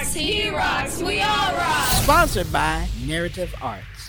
rocks, he rocks, we all rock. Sponsored by Narrative Arts.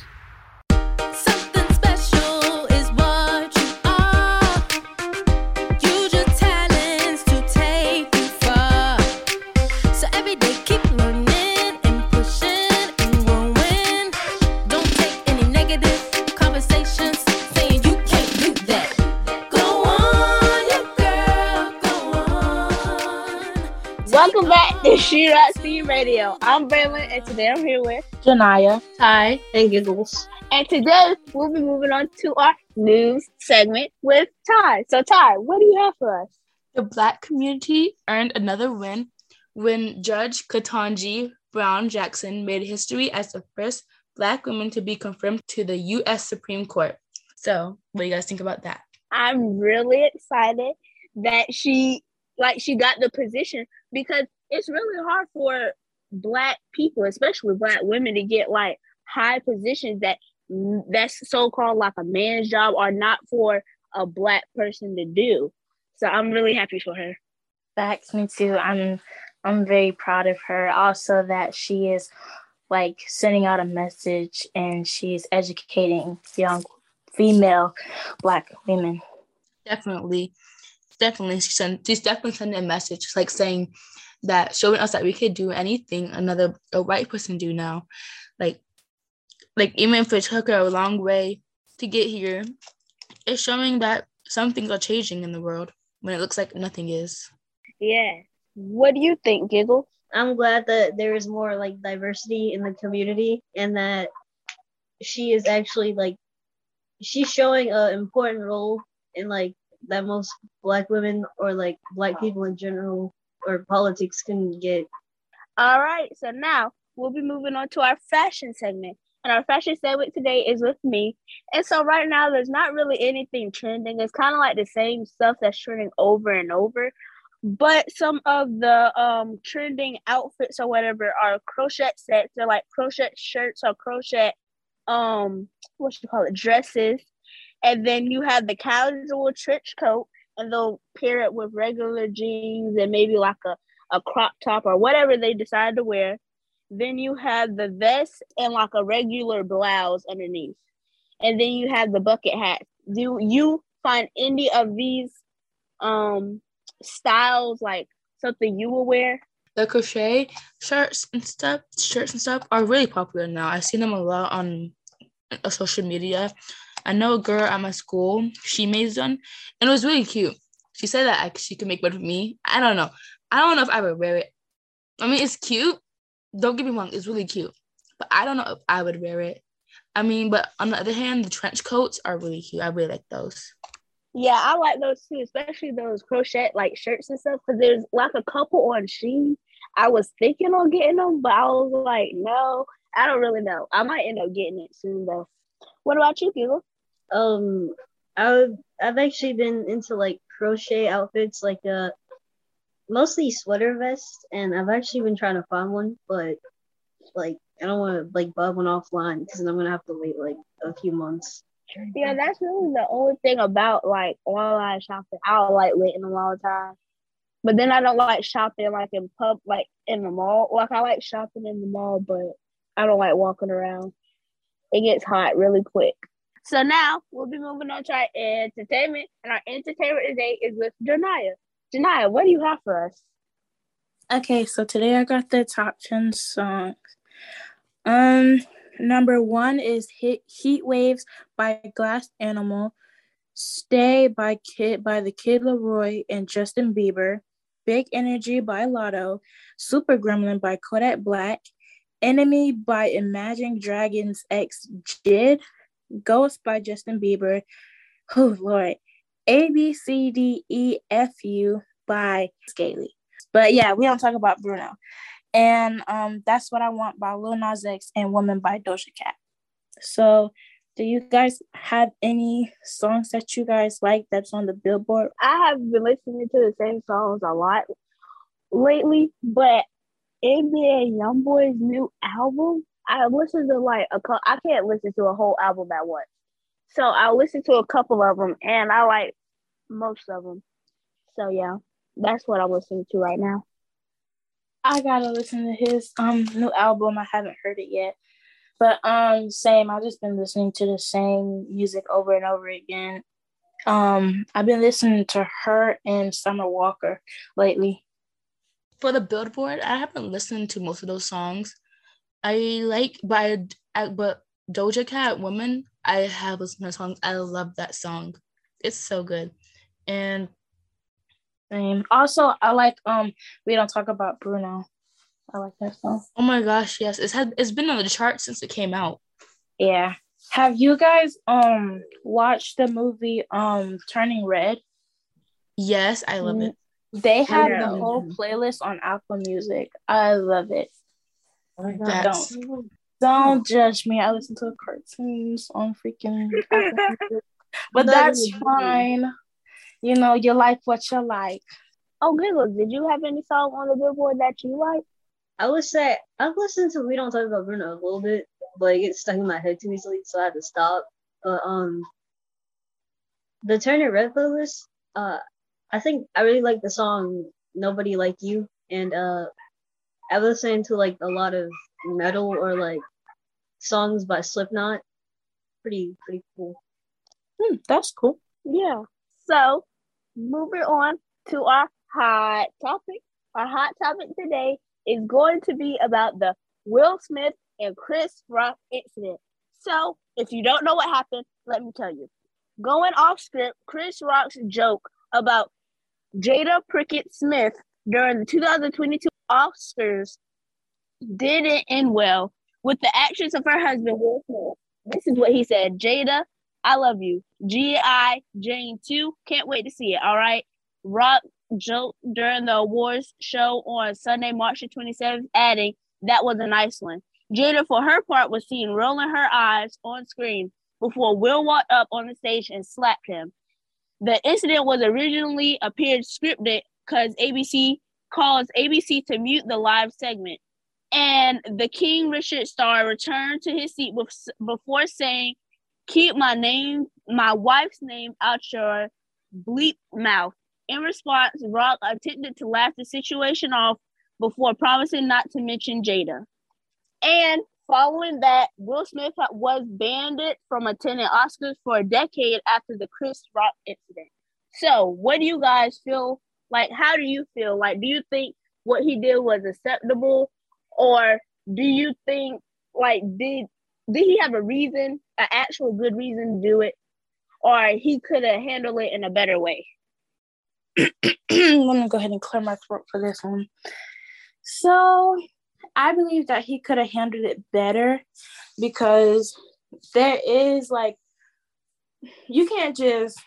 Welcome back to She Rock C Radio. I'm Braylon, and today I'm here with, Janaya. Ty, And giggles. and today we'll be moving on to our news segment with Ty. So, Ty, what do you have for us? The black community earned another win when Judge Ketanji Brown Jackson made history as the first black woman to be confirmed to the U.S. Supreme Court. So, what do you guys think about that? I'm really excited that she, like, she got the position because it's really hard for black people, especially black women, to get like high positions that that's so-called like a man's job or not for a black person to do. So I'm really happy for her. Facts, me too. I'm I'm very proud of her. Also that she is like sending out a message and she's educating young female black women. Definitely, definitely, she's, send, she's definitely sending a message, like saying that showing us that we could do anything another a white person do now, like, like even if it took her a long way to get here, it's showing that some things are changing in the world when it looks like nothing is. Yeah. What do you think, Giggle? I'm glad that there is more like diversity in the community and that she is actually like she's showing an important role in like that most black women or like black people in general or politics can get. All right. So now we'll be moving on to our fashion segment. And our fashion segment today is with me. And so right now there's not really anything trending. It's kind of like the same stuff that's trending over and over. But some of the um trending outfits or whatever are crochet sets. They're like crochet shirts or crochet um what you call it dresses. And then you have the casual trench coat and they'll pair it with regular jeans and maybe like a, a crop top or whatever they decide to wear. Then you have the vest and like a regular blouse underneath. And then you have the bucket hat. Do you find any of these um styles like something you will wear? The crochet shirts and stuff, shirts and stuff are really popular now. I see them a lot on uh, social media. I know a girl at my school, she made one, and it was really cute. She said that she could make one for me. I don't know. I don't know if I would wear it. I mean, it's cute. Don't get me wrong, it's really cute. But I don't know if I would wear it. I mean, but on the other hand, the trench coats are really cute. I really like those. Yeah, I like those too, especially those crochet like shirts and stuff. Cause there's like a couple on Shein. I was thinking on getting them, but I was like, no, I don't really know. I might end up getting it soon though. What about you, Giggle? Um, I I've actually been into like crochet outfits, like uh, mostly sweater vests, and I've actually been trying to find one, but like I don't want to like buy one offline because I'm gonna have to wait like a few months. Yeah, that's really the only thing about like online shopping. I don't like waiting a long time. But then I don't like shopping like in pub like in the mall. Like I like shopping in the mall, but I don't like walking around. It gets hot really quick. So now we'll be moving on to our entertainment. And our entertainment today is with Janaya. Janaya, what do you have for us? Okay, so today I got the top 10 songs. Um number 1 is Hit Heat Waves by Glass Animal, Stay by Kid by the Kid LAROI and Justin Bieber, Big Energy by Latto, Super Gremlin by Kodak Black, Enemy by Imagine Dragons X JID, Ghost by Justin Bieber. Oh Lord. A B C D E F U by Scaly. But yeah, we don't talk about Bruno. And um that's what I want by Lil Nas X and Woman by Doja Cat. So do you guys have any songs that you guys like that's on the billboard? I have been listening to the same songs a lot lately, but NBA YoungBoy's new album, I listened to like a couple. I can't listen to a whole album at once, so I listened to a couple of them, and I like most of them. So yeah, that's what I'm listening to right now. I gotta listen to his um new album. I haven't heard it yet. But um same, I've just been listening to the same music over and over again. Um I've been listening to her and Summer Walker lately. For the Billboard, I haven't listened to most of those songs. I like by but Doja Cat Woman, I have listened to songs. I love that song. It's so good. And Same. Also, I like um we don't talk about Bruno. I like that song. oh my gosh, yes, it's had it's been on the chart since it came out. Yeah. Have you guys um watched the movie um Turning Red? Yes, I love it. They have the whole playlist on Apple Music. I love it. That's Don't judge me. I listen to cartoons on freaking But No, that's fine. You know, you like what you like. Oh, Giggles, did you have any song on the Billboard that you like? I would say I've listened to We Don't Talk About Bruno a little bit, but it gets stuck in my head too easily, so I had to stop. But um, the Turning Red playlist, uh, I think I really like the song "Nobody Like You," and uh, I listened to like a lot of metal or like songs by Slipknot. Pretty pretty cool. Hmm, that's cool. Yeah. So, moving on to our hot topic. Our hot topic today is going to be about the Will Smith and Chris Rock incident. So, if you don't know what happened, let me tell you. Going off script, Chris Rock's joke about Jada Pinkett Smith during the 2022 Oscars didn't end well with the actions of her husband, Will Smith. This is what he said Jada, I love you. G.I. Jane 2. Can't wait to see it. All right. Rock joke during the awards show on Sunday, March the 27th, adding, That was a nice one. Jada, for her part, was seen rolling her eyes on screen before Will walked up on the stage and slapped him. The incident was originally appeared scripted because ABC caused ABC to mute the live segment. And the King Richard star returned to his seat before saying, keep my name, my wife's name out your bleep mouth. In response, Rock attempted to laugh the situation off before promising not to mention Jada. And following that, Will Smith was banned from attending Oscars for a decade after the Chris Rock incident. So, what do you guys feel like? How do you feel like? Do you think what he did was acceptable, or do you think like did did he have a reason, an actual good reason to do it, or he could have handled it in a better way? Let me go ahead and clear my throat for this one. So, I believe that he could have handled it better because there is like, you can't just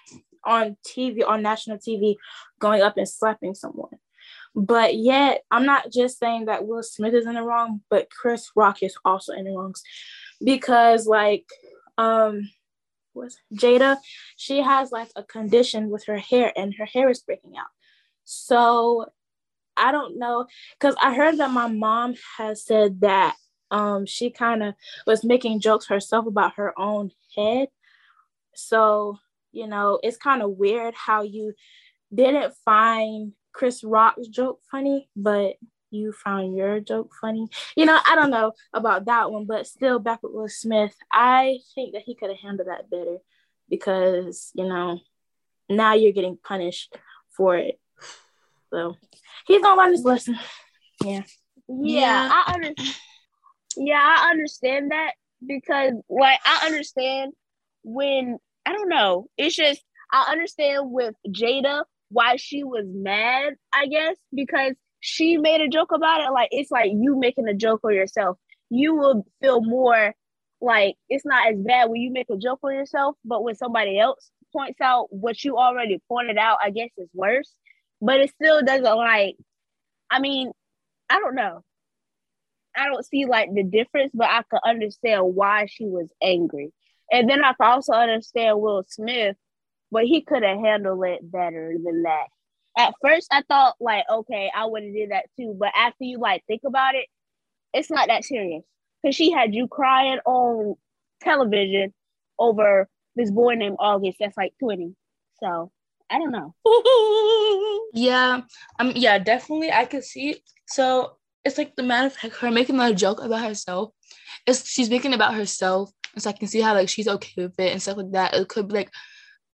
on TV, on national TV, going up and slapping someone. But yet, I'm not just saying that Will Smith is in the wrong, but Chris Rock is also in the wrongs because, like, um, was Jada, she has like a condition with her hair, and her hair is breaking out. So I don't know because I heard that my mom has said that um she kind of was making jokes herself about her own head. So you know it's kind of weird how you didn't find Chris Rock's joke funny, but you found your joke funny. You know, I don't know about that one, but still back with Will Smith, I think that he could have handled that better because, you know, now you're getting punished for it. So he's gonna learn his lesson. Yeah. Yeah, Yeah. I understand. Yeah, I understand that because, like, I understand when I don't know. It's just I understand with Jada why she was mad. I guess because she made a joke about it. Like it's like you making a joke on yourself. You will feel more like it's not as bad when you make a joke on yourself, but when somebody else points out what you already pointed out, I guess it's worse. But it still doesn't like. I mean, I don't know. I don't see like the difference, but I could understand why she was angry. And then I could also understand Will Smith, but he could have handled it better than that. At first, I thought like, okay, I would have did that too. But after you like think about it, it's not that serious. Cause she had you crying on television over this boy named August that's like 20. So I don't know. Yeah, um, yeah, definitely. I could see. So it's like the matter of fact, her making a joke about herself. It's she's making about herself. And so I can see how like she's okay with it and stuff like that. It could be like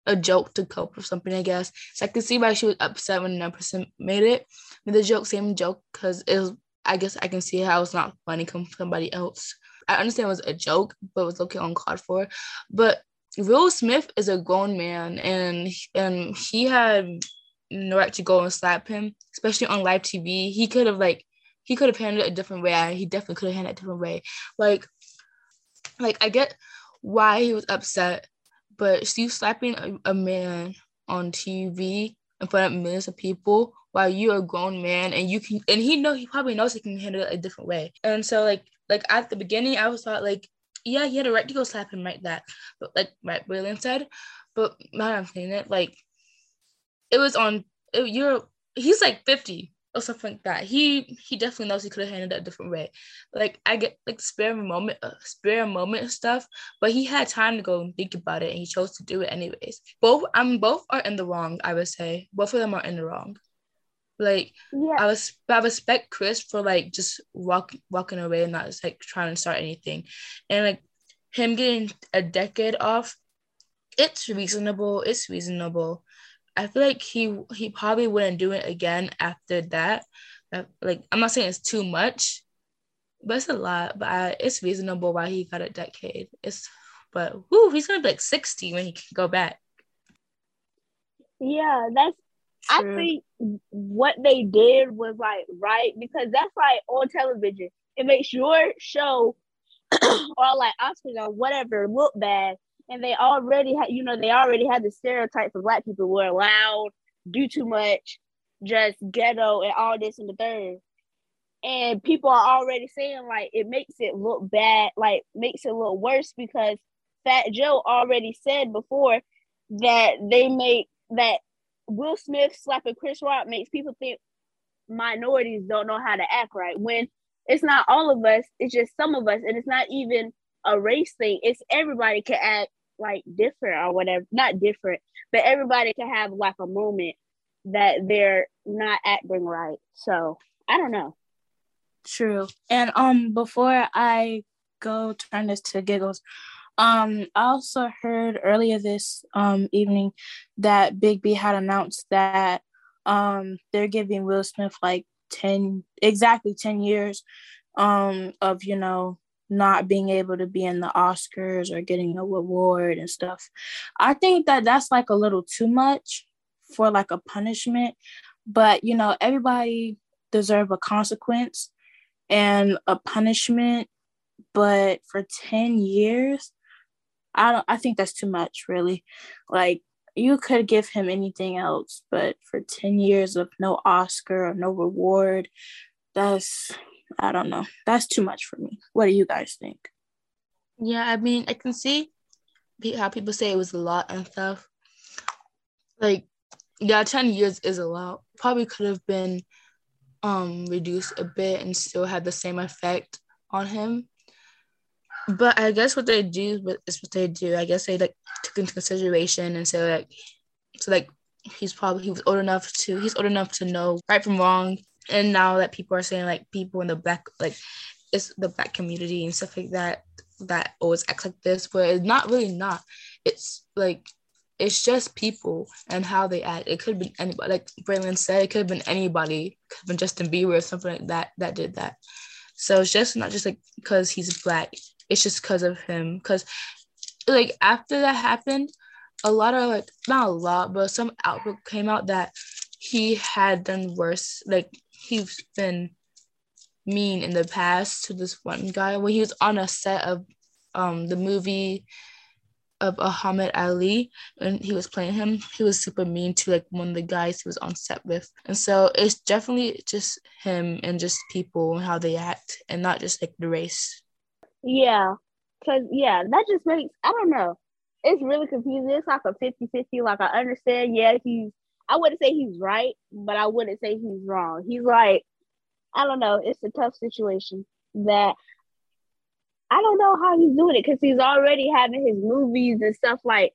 a joke to cope with something, I guess. So I can see why she was upset when another person made it. The joke, same joke, because it was I guess I can see how it's not funny come from somebody else. I understand it was a joke, but it was okay on card for. But Will Smith is a grown man and and he had no right to go and slap him, especially on live TV. He could have like he could have handled it a different way. He definitely could have handled it a different way. Like like I get why he was upset, but you slapping a, a man on TV in front of millions of people while you're a grown man and you can and he know he probably knows he can handle it a different way. And so like like at the beginning I was thought like yeah he had a right to go slap him like that, but like right William said, but now I'm saying it like it was on it, you're he's like 50 or something like that. He he definitely knows he could have handled it a different way. Like I get like spare a moment, uh, spare a moment stuff, but he had time to go and think about it, and he chose to do it anyways. Both I am both are in the wrong. I would say both of them are in the wrong. Like Yeah. I was, I respect Chris for like just walk walking away and not just like trying to start anything, and like him getting a decade off. It's reasonable. It's reasonable. I feel like he he probably wouldn't do it again after that. That- Like I'm not saying it's too much, but it's a lot. But I, it's reasonable why he got a decade. It's but whoo, he's gonna be like 60 when he can go back. Yeah, that's I think what they did was like right because that's like on television. It makes your show or like Oscars or whatever look bad. And they already had, you know, they already had the stereotype for black people were loud, do too much, just ghetto and all this and the third. And people are already saying like it makes it look bad, like makes it look worse because Fat Joe already said before that they make that Will Smith slapping Chris Rock makes people think minorities don't know how to act right when it's not all of us, it's just some of us, and it's not even a race thing. It's everybody can act like different or whatever, not different, but everybody can have like a moment that they're not acting right. So I don't know. True. And um before I go turn this to giggles, um I also heard earlier this um evening that Big B had announced that um they're giving Will Smith like 10 exactly 10 years um of you know not being able to be in the Oscars or getting a reward and stuff. I think that that's like a little too much for like a punishment, but you know everybody deserve a consequence and a punishment but for 10 years i don't i think that's too much really like you could give him anything else but for 10 years of no oscar or no reward that's i don't know that's too much for me what do you guys think Yeah, I mean, I can see how people say it was a lot and stuff. Like, yeah, 10 years is a lot. Probably could have been um reduced a bit and still had the same effect on him. But I guess what they do is what they do. I guess they like took into consideration and so like so like he's probably he was old enough to he's old enough to know right from wrong. And now that people are saying like people in the black like it's the black community and stuff like that that always acts like this, but it's not really not. It's like it's just people and how they act. It could have been anybody, like Braylon said, it could have been anybody, could have been Justin Bieber or something like that that did that. So it's just not just like because he's black. It's just because of him. Because like after that happened, a lot of like not a lot, but some outlook came out that he had done worse. Like he's been mean in the past to this one guy when he was on a set of um the movie of Ahmed Ali and he was playing him he was super mean to like one of the guys he was on set with and so it's definitely just him and just people and how they act and not just like the race Yeah. Cause yeah, that just makes I don't know. It's really confusing. It's like a 50-50. Like I understand, yeah, he's I wouldn't say he's right, but I wouldn't say he's wrong. He's like, I don't know, it's a tough situation that I don't know how he's doing it because he's already having his movies and stuff like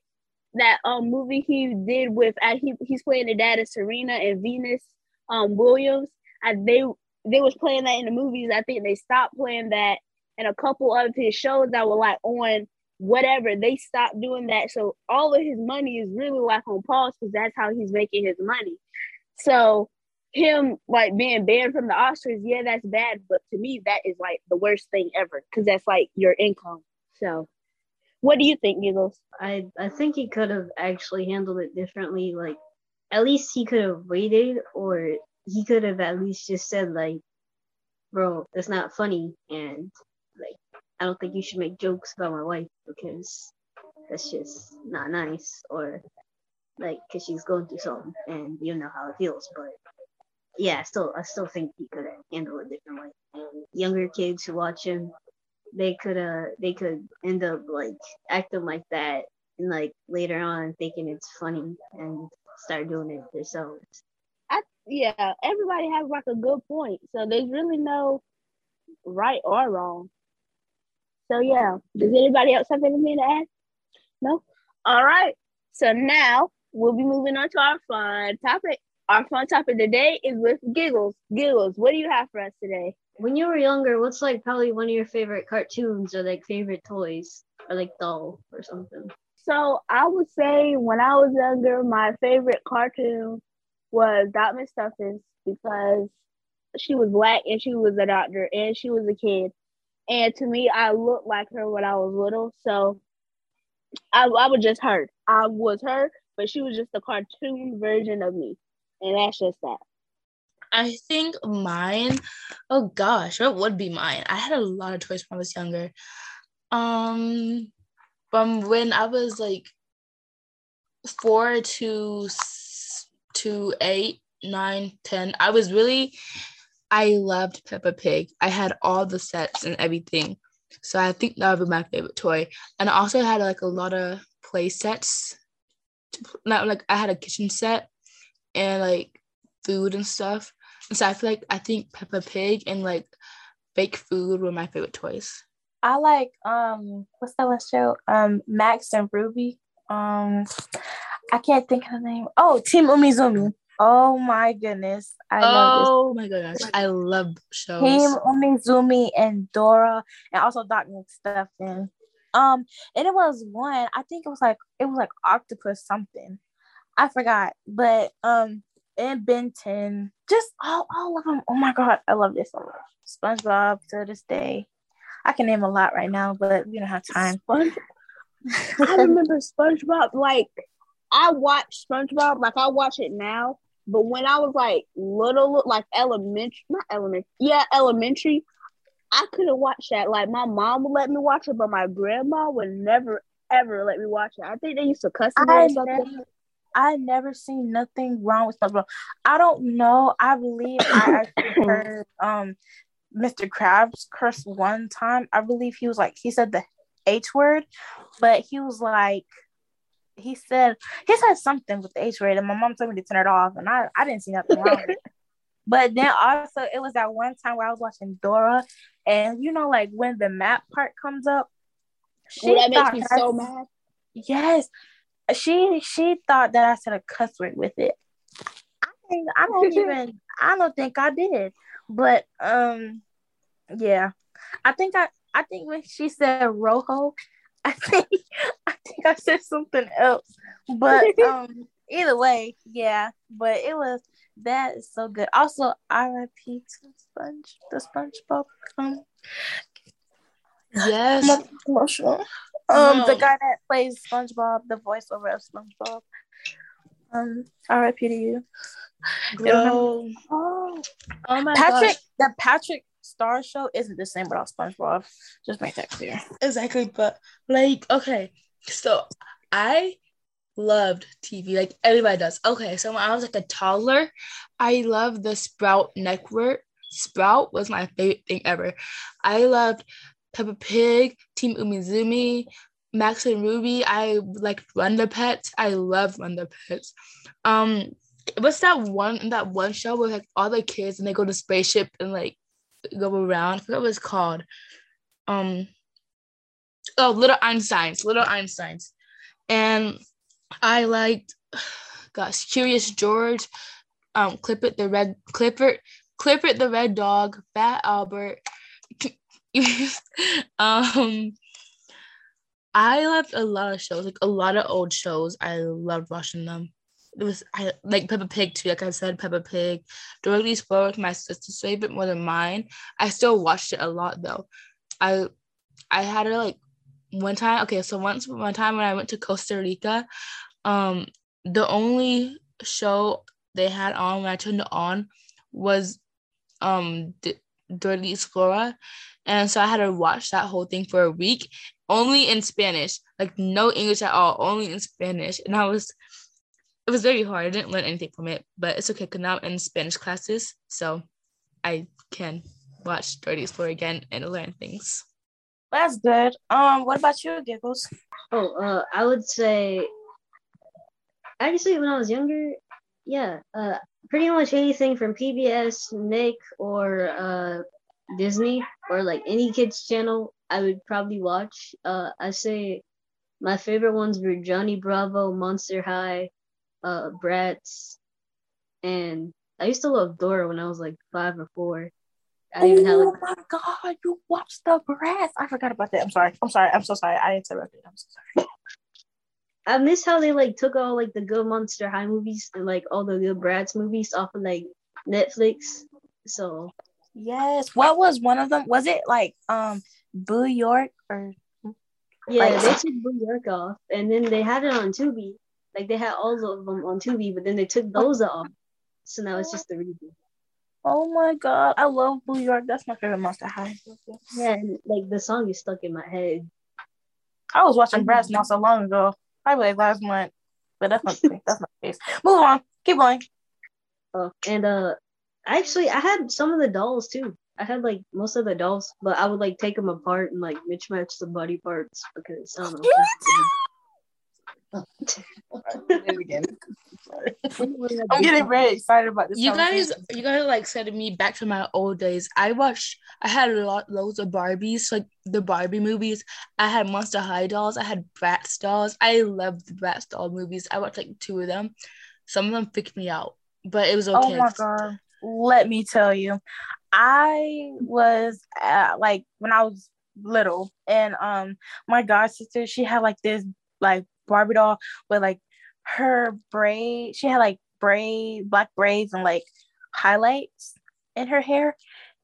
that um movie he did with uh, he he's playing the dad of Serena and Venus um Williams. And they they was playing that in the movies. I think they stopped playing that, and a couple of his shows that were like on whatever they stopped doing that. So all of his money is really like on pause because that's how he's making his money. So him like being banned from the Oscars, yeah, that's bad. But to me, that is like the worst thing ever because that's like your income. So, what do you think, Giggles? I I think he could have actually handled it differently. Like, at least he could have waited, or he could have at least just said like, "Bro, that's not funny," and like, I don't think you should make jokes about my wife because that's just not nice, or like, cause she's going through something, and you know how it feels. But yeah, I still I still think he could have handled it differently. And younger kids who watch him, they could uh they could end up like acting like that and like later on thinking it's funny and start doing it themselves. I yeah, everybody has like a good point. So there's really no right or wrong. So yeah, does anybody else have anything to add? No. All right. So now we'll be moving on to our fun topic. Our fun topic today is with giggles. Giggles, what do you have for us today? When you were younger, what's like probably one of your favorite cartoons or like favorite toys or like doll or something? So I would say when I was younger, my favorite cartoon was Doc McStuffins because she was black and she was a doctor and she was a kid. And to me, I looked like her when I was little. So I, I was just her. I was her, but she was just a cartoon version of me. And that's just that. I think mine, oh gosh, what would be mine? I had a lot of toys when I was younger. Um, from when I was like four to to eight, nine, ten, I was really, I loved Peppa Pig. I had all the sets and everything. So I think that would be my favorite toy. And I also had like a lot of play sets. Not like I had a kitchen set and like food and stuff. And so I feel like I think Peppa Pig and like fake food were my favorite toys. I like um what's that one show? Um Max and Ruby. Um I can't think of the name. Oh, Team Umizoomi. Oh my goodness. I love oh my gosh, I love shows. Team Umizoomi and Dora and also Doc McStuffin. Um and it was one, I think it was like it was like octopus something. I forgot. But um and Benton. just all, all of them. Oh my god, I love this so much. SpongeBob to this day. I can name a lot right now, but we don't have time. Sponge- I remember SpongeBob. Like I watch SpongeBob. Like I watch it now. But when I was like little, like elementary, not elementary, yeah, elementary, I couldn't watch that. Like my mom would let me watch it, but my grandma would never ever let me watch it. I think they used to cuss me I or something. never, I never seen nothing wrong with SpongeBob. I don't know. I believe I actually heard um Mr. Krabs curse one time. I believe he was like he said the H word, but he was like he said he said something with the H word, and my mom told me to turn it off, and I, I didn't see nothing wrong. But then also it was that one time where I was watching Dora, and you know, like when the map part comes up, Ooh, that makes me that I- so mad. Yes, she she thought that I said a cuss word with it. I think I don't even I don't think I did, but um, yeah, I think I I think when she said rojo, I think I think I said something else, but um, either way, yeah, but it was that is so good. Also, R.I.P. to Sponge the SpongeBob. Um, Yes. I'm emotional. Um, the guy that plays SpongeBob, the voiceover of SpongeBob. Um, R.I.P. to you. Oh, Oh my Patrick, gosh. the Patrick Star Show isn't the same without SpongeBob. Just make that clear. Exactly. But like, okay. So I loved TV. Like everybody does. Okay. So when I was like a toddler, I loved the Sprout Network. Sprout was my favorite thing ever. I loved Peppa Pig, Team Umizoomi, Max and Ruby. I liked Wonder Pets. I loved Wonder Pets. Um, what's that one that one show where like all the kids and they go to spaceship and like go around? I forgot what it's called. Um, oh, Little Einsteins, Little Einsteins, and I liked, gosh, Curious George, um, Clifford the Red Clifford, Clip It the Red Dog, Fat Albert. um, I loved a lot of shows, like a lot of old shows. I loved watching them. It was I like Peppa Pig too. Like I said, Peppa Pig. Dora the Explorer my sister's favorite more than mine. I still watched it a lot though. I I had it like one time. Okay, so once one time when I went to Costa Rica, um, the only show they had on when I turned it on was um D- the Explorer, and so I had to watch that whole thing for a week, only in Spanish, like no English at all, only in Spanish. And I was, it was very hard. I didn't learn anything from it, but it's okay because now I'm in Spanish classes, so I can watch Dora the Explorer again and learn things. That's good. Um, what about you, Giggles? Oh, uh, I would say actually when I was younger, yeah, uh, pretty much anything from PBS, Nick, or uh, Disney, or like any kids channel, I would probably watch. Uh, I say my favorite ones were Johnny Bravo, Monster High, uh, Bratz, and I used to love Dora when I was like five or four. I even had Oh like my god, you watched the Bratz. I forgot about that. I'm sorry. I'm sorry. I'm so sorry. I interrupted. I'm so sorry. I miss how they like took all like the good Monster High movies and like all the good Bratz movies off of like Netflix. So Yes. What was one of them? Was it like um Boo York or yeah, Like- they took Boo York off, and then they had it on Tubi. Like they had all of them on Tubi, but then they took those off. So now it's just the reboot. Oh my god, I love Boo York. That's my favorite Monster High. Yeah, and like the song is stuck in my head. I was watching Bratz not so long ago. Probably like last month. But that's not that's not the case. Move on. Keep going. Uh, and uh, actually, I had some of the dolls too. I had like most of the dolls, but I would like take them apart and like mismatch the body parts because I don't know. I'm getting very excited about this. You guys, you guys like sending me back to my old days. I watched. I had a lot, loads of Barbies, like the Barbie movies. I had Monster High dolls. I had Bratz dolls. I loved the Bratz doll movies. I watched like two of them. Some of them freaked me out, but it was okay. Oh my god. Let me tell you. I was uh, like when I was little and um my god sister she had like this like Barbie doll with like her braid she had like braid black braids and like highlights in her hair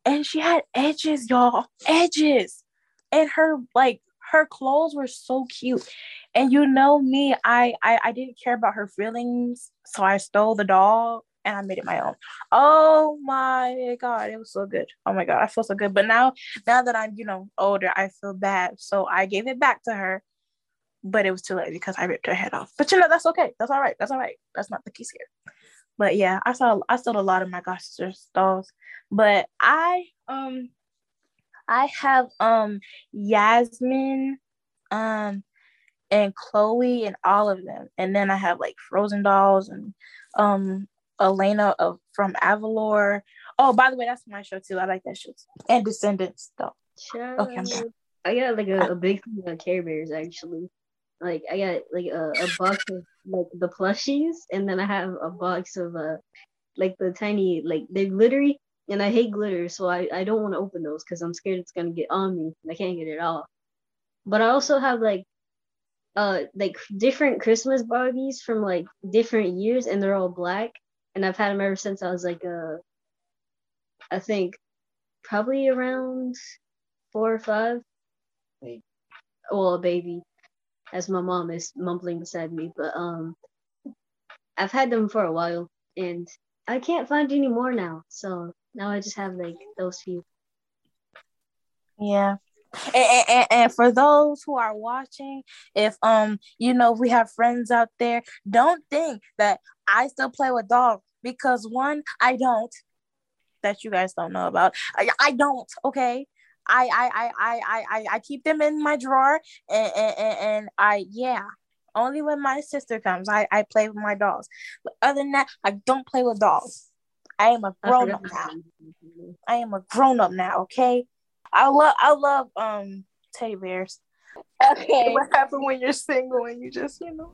and she had edges y'all edges. And her like her clothes were so cute. And you know me I, I i didn't care about her feelings so i stole the doll and i made it my own. Oh my god it was so good. Oh my god i feel so good. But now now that i'm you know older i feel bad. So i gave it back to her but it was too late because i ripped her head off. But you know that's okay. That's all right. That's all right. That's not the case here. But yeah i saw i sold a lot of my god sister's dolls. But i um i have um yasmin um and chloe and all of them. And then i have like frozen dolls and um elena of from avalor. Oh by the way that's my show too. I like that show too. and descendants though. Shout Okay. I got like a, a big thing of Care Bears actually. Like I got like a, a box of like the plushies, and then I have a box of uh like the tiny like they're glittery, and I hate glitter, so I I don't want to open those because I'm scared it's gonna get on me and I can't get it off. But I also have like uh like different Christmas Barbies from like different years, and they're all black, and I've had them ever since I was like uh I think probably around four or five. Well, a baby, as my mom is mumbling beside me. But um, I've had them for a while, and I can't find any more now. So now I just have like those few. Yeah. And, and, and for those who are watching, if um you know we have friends out there, don't think that I still play with dogs because one, I don't. That you guys don't know about. I, I don't. Okay. I I I I I I- I keep them in my drawer and and, and, and I yeah. Only when my sister comes, I, I play with my dolls. But other than that, I don't play with dolls. I am a I grown up now. I am a grown up now, okay? I love I love um teddy bears. Okay. What happens when you're single and you just, you know?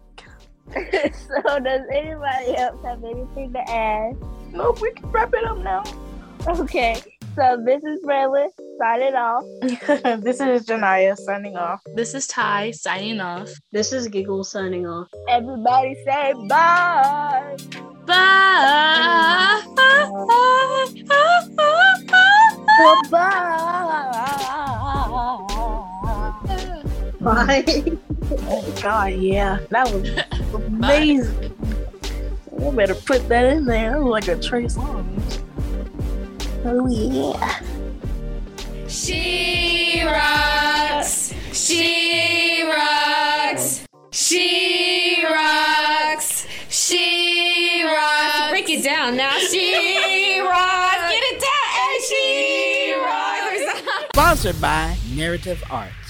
so does anybody else have anything to add? Nope, we can wrap it up now. Okay, so this is Braylon signing off. this is Janaya signing off. This is Ty signing off. This is Giggle signing off. Everybody say bye. Bye. Goodbye. Bye. Oh God, yeah, that was amazing. I better put that in there. That was like a Trey Songz. Oh yeah. She rocks. She rocks. She rocks. She rocks. Break it down now. She rocks. Get it down. And she rocks. Sponsored by Narrative Arts.